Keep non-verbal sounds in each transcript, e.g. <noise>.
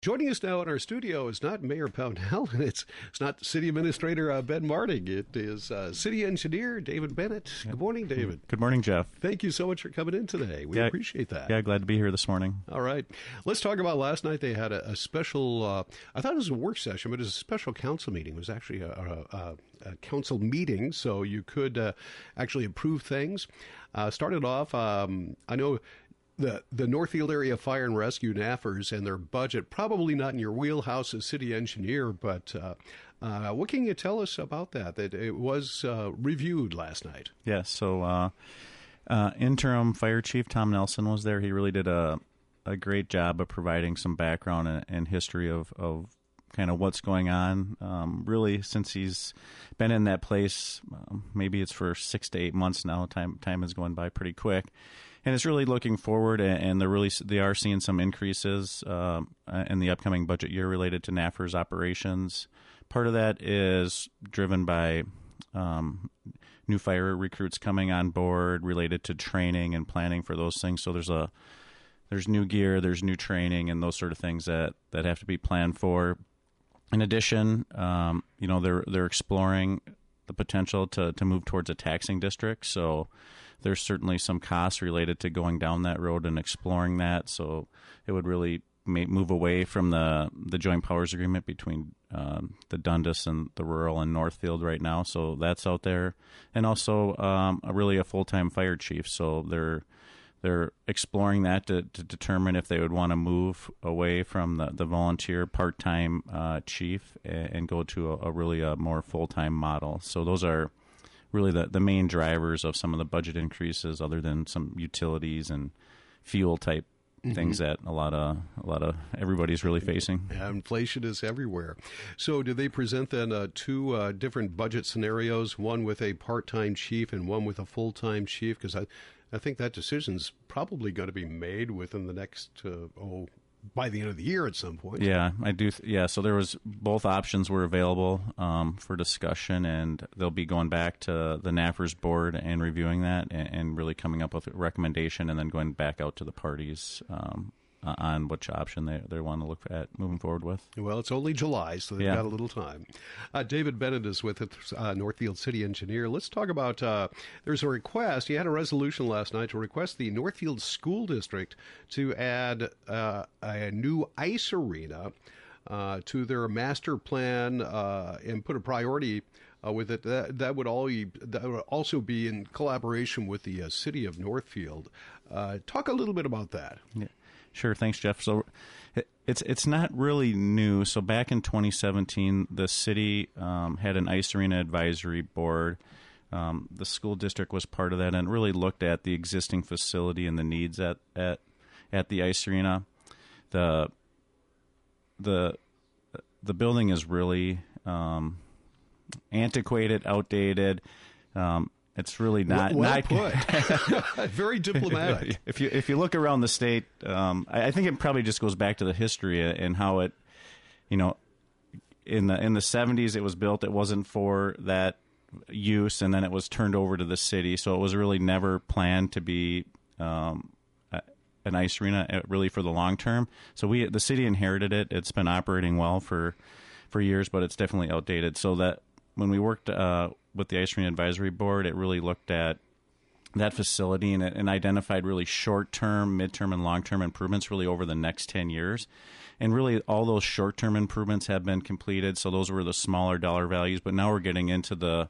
Joining us now in our studio is not Mayor Pownell, <laughs> and it's it's not City Administrator uh, Ben Martig. It is uh, City Engineer David Bennett. Good morning, David. Good morning, Jeff. Thank you so much for coming in today. We Yeah. appreciate that. Yeah, glad to be here this morning. All right, let's talk about last night. They had a, a special. Uh, I thought it was a work session, but it was a special council meeting. It was actually a, a, a, a council meeting, so you could uh, actually approve things. Uh, started off. Um, I know. The, the Northfield Area Fire and Rescue NAFRS and their budget, probably not in your wheelhouse as city engineer, but uh, uh, what can you tell us about that? That it was uh, reviewed last night. Yeah, so uh, uh, interim fire chief Tom Nelson was there. He really did a a great job of providing some background and, and history of, of kind of what's going on. Um, really, since he's been in that place, um, maybe it's for six to eight months now. Time time is going by pretty quick, and it's really looking forward. And, and they're really they are seeing some increases um, uh, in the upcoming budget year related to NAFR's operations. Part of that is driven by um, new fire recruits coming on board related to training and planning for those things. So there's a there's new gear, there's new training, and those sort of things that that have to be planned for. In addition, um, you know they're they're exploring the potential to to move towards a taxing district. So there's certainly some costs related to going down that road and exploring that. So it would really move away from the the joint powers agreement between um, the Dundas and the rural and Northfield right now. So that's out there, and also um, a, really a full time fire chief. So they're they're exploring that to, to determine if they would want to move away from the, the volunteer part time uh, chief and, and go to a, a really a more full time model. So those are really the, the main drivers of some of the budget increases, other than some utilities and fuel type things that a lot of a lot of everybody's really facing. Yeah, inflation is everywhere. So, did they present then uh, two uh, different budget scenarios? One with a part-time chief and one with a full-time chief? Because I, I think that decision's probably going to be made within the next uh, oh by the end of the year at some point. Yeah, I do. Th- yeah, so there was both options were available um, for discussion, and they'll be going back to the NAFRS board and reviewing that, and, and really coming up with a recommendation, and then going back out to the parties um, uh, on which option they they want to look at moving forward with. Well, it's only July, so they've Yeah. got a little time. Uh, David Bennett is with uh, Northfield City Engineer. Let's talk about. Uh, there's a request. You had a resolution last night to request the Northfield School District to add uh, a new ice arena uh, to their master plan uh, and put a priority. Uh, with it, that, that would all that would also be in collaboration with the uh, city of Northfield. Uh, talk a little bit about that. Yeah. Sure. Thanks, Jeff. So it's it's not really new. So back in 2017, the city um, had an ice arena advisory board. Um, the school district was part of that and really looked at the existing facility and the needs at at at the ice arena. The the the building is really um, antiquated, outdated. Um, it's really not well not put. <laughs> Very <laughs> diplomatic. if you if you look around the state, um, I, I think it probably just goes back to the history and how it, you know, in the in the seventies it was built. It wasn't for that use, and then it was turned over to the city. So it was really never planned to be um, a- an ice arena, uh, really for the long term. So we the city inherited it. It's been operating well for for years, but it's definitely outdated. So that when we worked uh, with the ice arena advisory board, it really looked at that facility and, and identified really short term, mid term, and long term improvements really over the next 10 years. And really, all those short term improvements have been completed. So those were the smaller dollar values. But now we're getting into the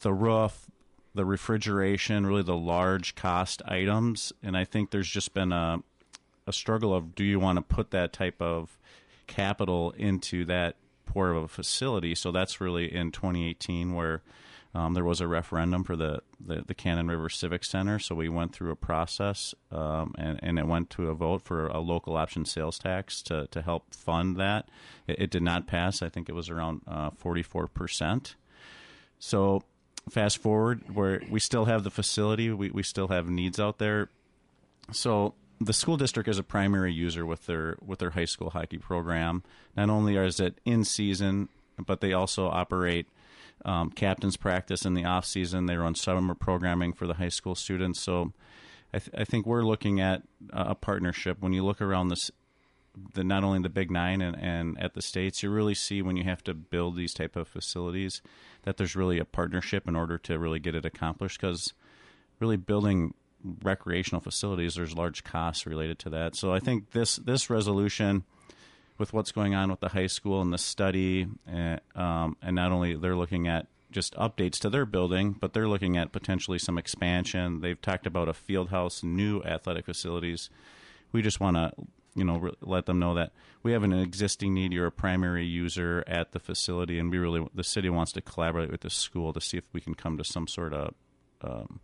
the roof, the refrigeration, really the large cost items. And I think there's just been a a struggle of do you want to put that type of capital into that poor of a facility? So that's really in 2018 where um, there was a referendum for the, the, the Cannon River Civic Center. So we went through a process um, and, and it went to a vote for a local option sales tax to, to help fund that. It, it did not pass. I think it was around uh, 44%. So fast forward where we still have the facility, we, we still have needs out there. So the school district is a primary user with their with their high school hockey program. Not only is it in season, but they also operate um, captain's practice in the off season. They run summer programming for the high school students. So I, th- I think we're looking at a partnership. When you look around this the not only the Big Nine and, and at the states, you really see when you have to build these type of facilities that there's really a partnership in order to really get it accomplished. Because really building recreational facilities, there's large costs related to that. So I think this this resolution, with what's going on with the high school and the study, uh, um, and not only they're looking at just updates to their building, but they're looking at potentially some expansion. They've talked about a field house, new athletic facilities. We just want to, you know, let them know that we have an existing need. You're a primary user at the facility, and we really, the city wants to collaborate with the school to see if we can come to some sort of um,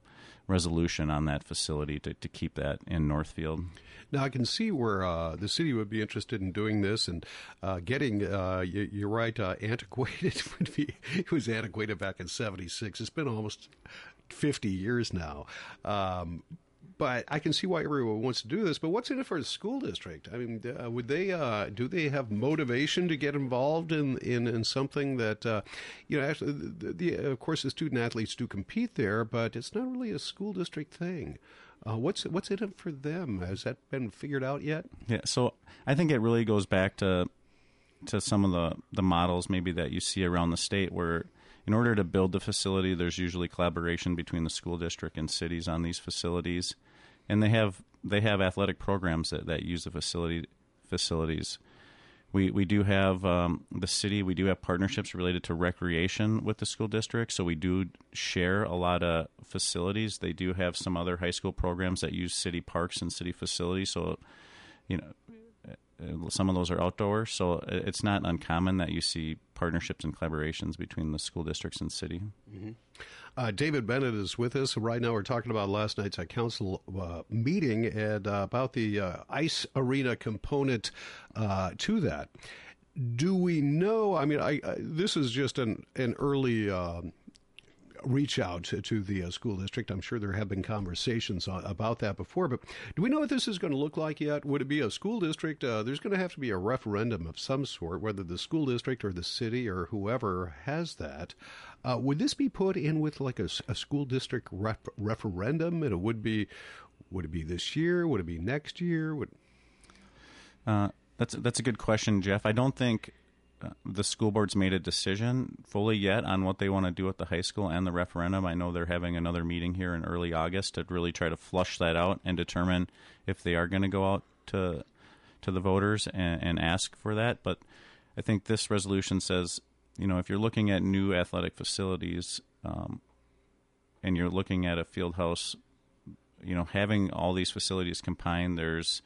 resolution on that facility to, to keep that in Northfield. Now I can see where uh, the city would be interested in doing this and uh, getting. Uh, you, are right. Uh, antiquated <laughs> would be. It was antiquated back in '76. It's been almost 50 years now. Um, but I can see why everyone wants to do this. But what's in it for the school district? I mean, uh, would they uh, do they have motivation to get involved in in, in something that uh, you know? Actually, the, the, of course, the student athletes do compete there, but it's not really a school district thing. Uh, what's what's in it for them? Has that been figured out yet? Yeah, so I think it really goes back to to some of the the models maybe that you see around the state where in order to build the facility there's usually collaboration between the school district and cities on these facilities and they have they have athletic programs that, that use the facility facilities we we do have um, the city. We do have partnerships related to recreation with the school district, so we do share a lot of facilities. They do have some other high school programs that use city parks and city facilities. So, you know, uh, some of those are outdoor. So it's not uncommon that you see partnerships and collaborations between the school districts and city. Mm-hmm. Uh, David Bennett is with us. Right now, we're talking about last night's uh, council uh, meeting and uh, about the uh, ice arena component uh, to that. Do we know? I mean, I, I, this is just an an early. Um, reach out to, the uh, school district. I'm sure there have been conversations about that before, but do we know what this is going to look like yet? Would it be a school district? Uh, there's going to have to be a referendum of some sort, whether the school district or the city or whoever has that. Uh, would this be put in with like a, a school district ref- referendum? And it would be, would it be this year? Would it be next year? Would uh, that's that's a good question, Jeff. I don't think the school board's made a decision fully yet on what they want to do at the high school and the referendum. I know they're having another meeting here in early August to really try to flush that out and determine if they are going to go out to to the voters and, and ask for that. But I think this resolution says, you know, if you're looking at new athletic facilities um, and you're looking at a field house, you know, having all these facilities combined, there's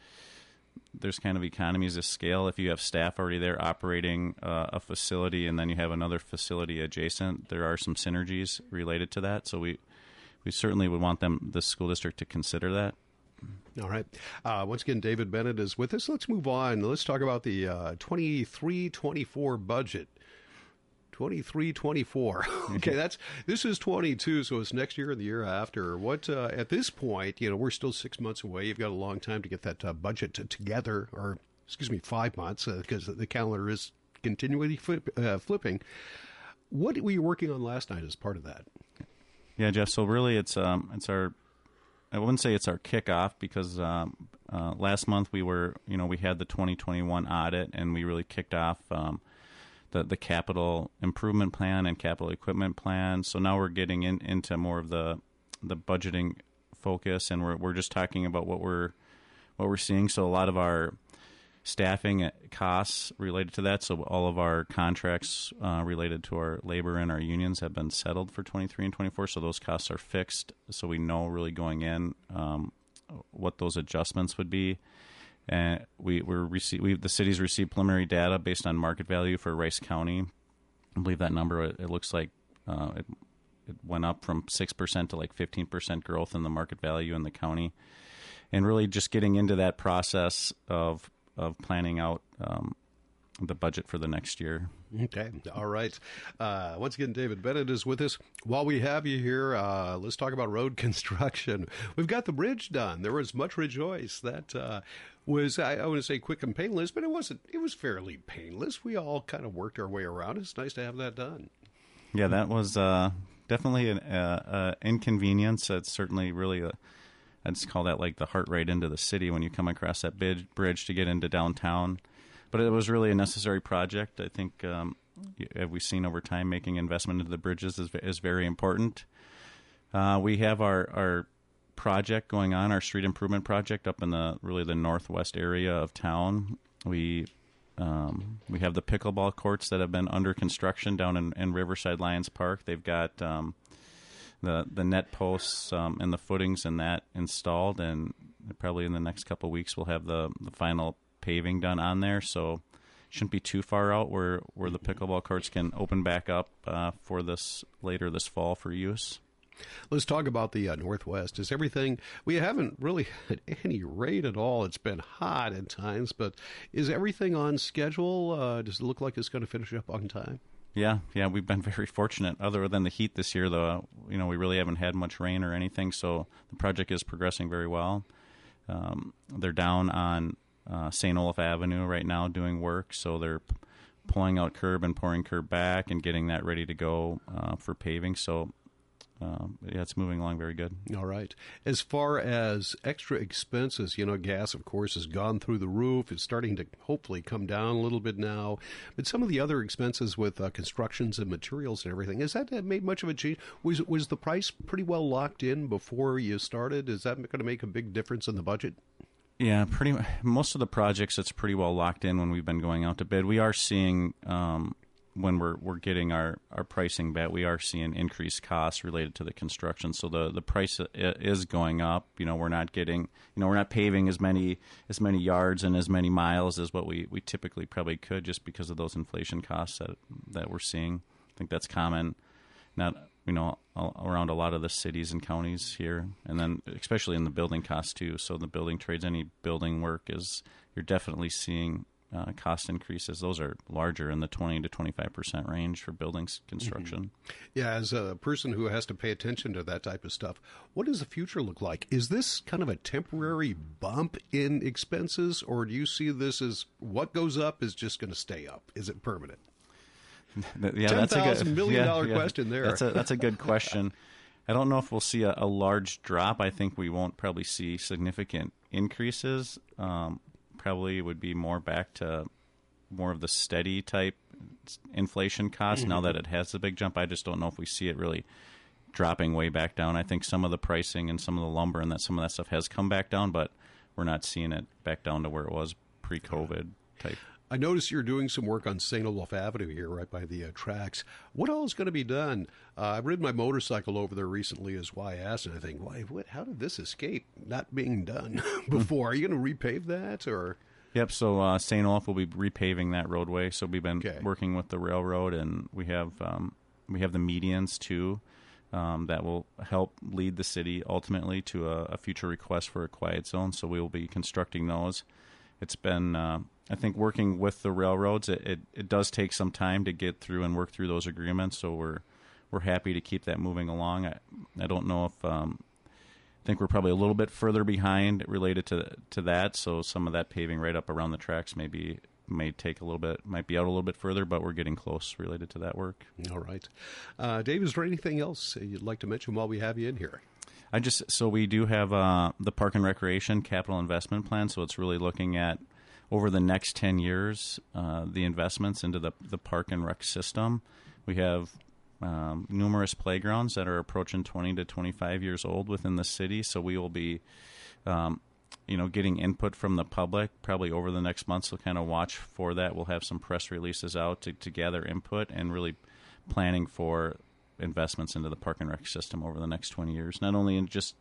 there's kind of economies of scale if you have staff already there operating uh, a facility and then you have another facility adjacent there are some synergies related to that so we we certainly would want them the school district to consider that all right. Uh, once again, David Bennett is with us. Let's move on. Let's talk about the uh, 23 24 budget. 23 24 <laughs> okay that's this is 22 so it's next year and the year after. What uh, at this point you know we're still six months away. You've got a long time to get that uh, budget together or excuse me five months because uh, the calendar is continually flip, uh, flipping. What were you working on last night as part of that? Yeah jeff so really it's um it's our I wouldn't say it's our kickoff because um, uh, last month we were, you know, we had the 2021 audit and we really kicked off um, the the capital improvement plan and capital equipment plan. So now we're getting in, into more of the the budgeting focus, and we're we're just talking about what we're what we're seeing. So a lot of our staffing costs related to that. So all of our contracts uh, related to our labor and our unions have been settled for 23 and 24. So those costs are fixed. So we know really going in um, what those adjustments would be and we were receive we the city's received preliminary data based on market value for Rice County. I believe that number it, it looks like uh, it, it went up from six percent to like fifteen percent growth in the market value in the county, and really just getting into that process of of planning out um, the budget for the next year. Okay. All right. Uh, once again, David Bennett is with us. While we have you here, uh, let's talk about road <laughs> construction. We've got the bridge done. There was much rejoice. That uh, was, I, I want to say, quick and painless, but it wasn't. It was fairly painless. We all kind of worked our way around. It's nice to have that done. Yeah, that was uh, definitely an uh, uh, inconvenience. It's certainly really a I'd call that like the heart right into the city when you come across that bridge to get into downtown. But it was really a necessary project. I think um, have we seen over time making investment into the bridges is, is very important. Uh, we have our, our project going on, our street improvement project up in the really the northwest area of town. We um, we have the pickleball courts that have been under construction down in, in Riverside Lions Park. They've got um, the the net posts um, and the footings and that installed, and probably in the next couple weeks we'll have the, the final paving done on there. So shouldn't be too far out where where the pickleball courts can open back up uh, for this later this fall for use. Let's talk about the uh, Northwest. Is everything, we haven't really <laughs> had any rain at all. It's been hot at times, but is everything on schedule? Uh, does it look like it's going to finish up on time? Yeah, yeah, we've been <laughs> very fortunate. Other than the heat this year, though, you know, we really haven't had much rain or anything, so the project is progressing very well. Um, they're down on uh, St. Olaf Avenue right now doing work, so they're pulling out curb and pouring curb back and getting that ready to go uh, for paving. So um, yeah, it's moving along very good. All right. As far as extra expenses, you know, gas, of course, has gone through the roof. It's starting to hopefully come down a little bit now. But some of the other expenses with uh, constructions and materials and everything, has that made much of a change? Was, was the price pretty well locked in before you started? Is that going to make a big difference in the budget? Yeah, pretty. Most of the projects, it's pretty well locked in when we've been going out to bid. We are seeing um, when we're we're getting our, our pricing back, we are seeing increased costs related to the construction. So the the price is going up. You know, we're not getting you know we're not paving as many as many yards and as many miles as what we, we typically probably could just because of those inflation costs that that we're seeing. I think that's common, not you know around a lot of the cities and counties here, and then especially in the building costs too. So the building trades, any building work is you're definitely seeing uh, cost increases, those are larger in the 20 to 25 percent range for buildings construction. Mm-hmm. Yeah, as a person who has to pay attention to that type of stuff, what does the future look like? Is this kind of a temporary bump in expenses, or do you see this as what goes up is just going to stay up? Is it permanent? <laughs> yeah, Ten that's a good, million yeah, dollar yeah. question there. That's a that's a good <laughs> question. I don't know if we'll see a, a, large drop. I think we won't probably see significant increases. Um, probably would be more back to more of the steady type inflation cost mm-hmm. now that it has a big jump. I just don't know if we see it really dropping way back down. I think some of the pricing and some of the lumber and that some of that stuff has come back down, but we're not seeing it back down to where it was pre-COVID type. I noticed you're doing some work on St. Olaf Avenue here, right by the uh, tracks. What all is going to be done? Uh, I ridden my motorcycle over there recently, is why I asked, and I think, why? What? How did this escape not being done <laughs> before? Are you going to repave that, or? Yep. So uh, St. Olaf will be repaving that roadway. So we've been okay. working with the railroad, and we have um, we have the medians too. Um, that will help lead the city ultimately to a, a, future request for a quiet zone. So we will be constructing those. It's been uh, I think working with the railroads, it, it, it, does take some time to get through and work through those agreements. So we're we're happy to keep that moving along. I, I don't know if um, I think we're probably a little bit further behind related to to that. So some of that paving right up around the tracks maybe may take a little bit, might be out a little bit further, but we're getting close related to that work. All right, uh, Dave, is there anything else you'd like to mention while we have you in here? I just so we do have uh, the park and recreation capital investment plan. So it's really looking at over the next 10 years, uh, the investments into the, the park and rec system. We have um, numerous playgrounds that are approaching 20 to 25 years old within the city, so we will be. Um, you know, getting input from the public probably over the next months. So kind of watch for that. We'll have some press releases out to, to gather input and really planning for investments into the park and rec system over the next 20 years. Not only in just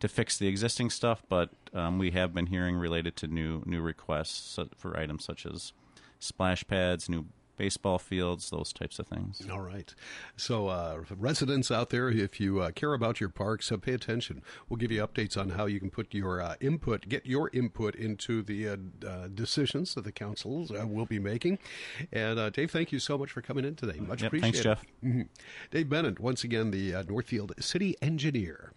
to fix the existing stuff, but um, we have been hearing related to new new requests for items such as splash pads, new baseball fields, those types of things. All right. So, uh, residents out there, if you uh, care about your parks, uh, pay attention. We'll give you updates on how you can put your uh, input, get your input into the uh, uh, decisions that the councils will be making. And Dave, thank you so much for coming in today. Much yep, appreciated. Thanks, Jeff. Mm-hmm. <laughs> Dave Bennett, once again, the Northfield City Engineer.